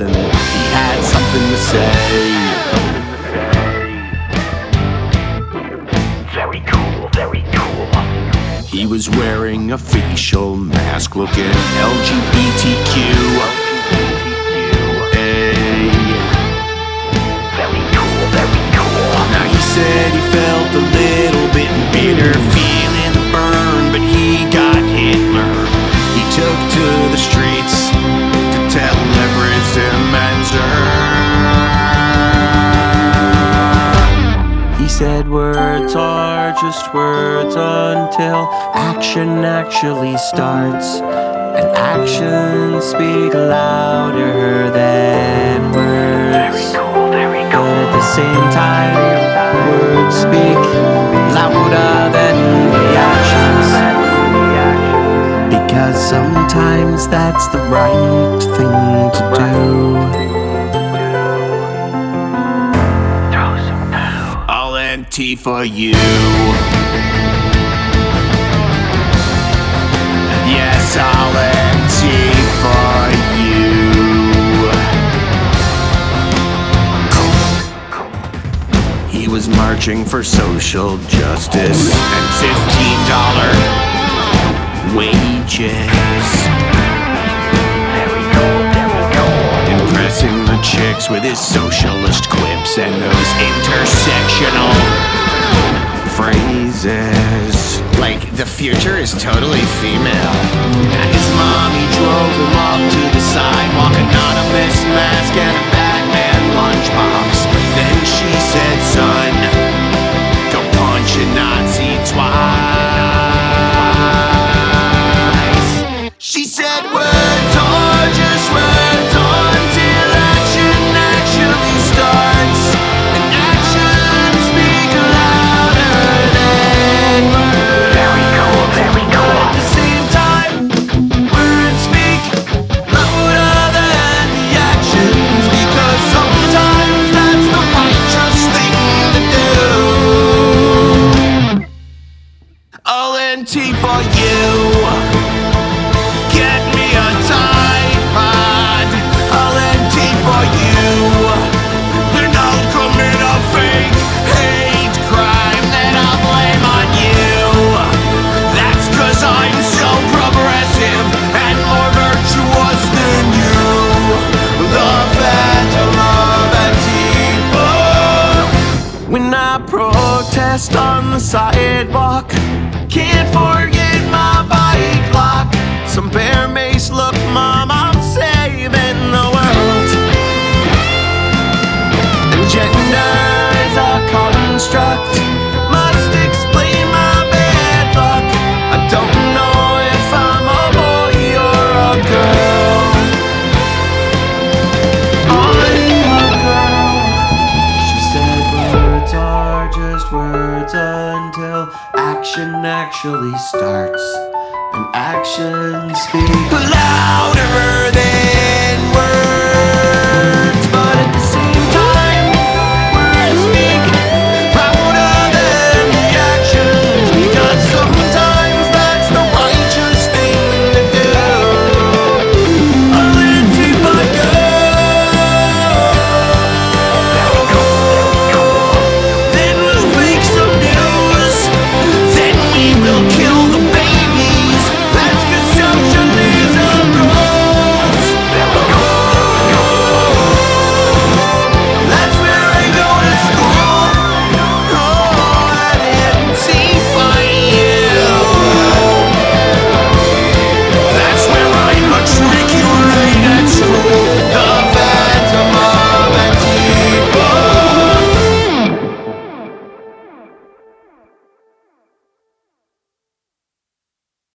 man on the overpass, and he had something to say. Very cool, very cool. He was wearing a facial mask looking LGBTQ. Very words are just words until action actually starts. And actions speak louder than words. cool, But at the same time, words speak louder than the actions. Because sometimes that's the right thing to do. I'll for you. Yes, I'll NT for you. He was marching for social justice and $15 wages. Chicks with his socialist quips and those intersectional phrases. Like, the future is totally female. Now his mommy drove him up to the sidewalk, anonymous mask and I'll for you. Protest on the sidewalk, can't forget my bike lock. Some bear mace look, mom, actually starts and actions speak louder than words.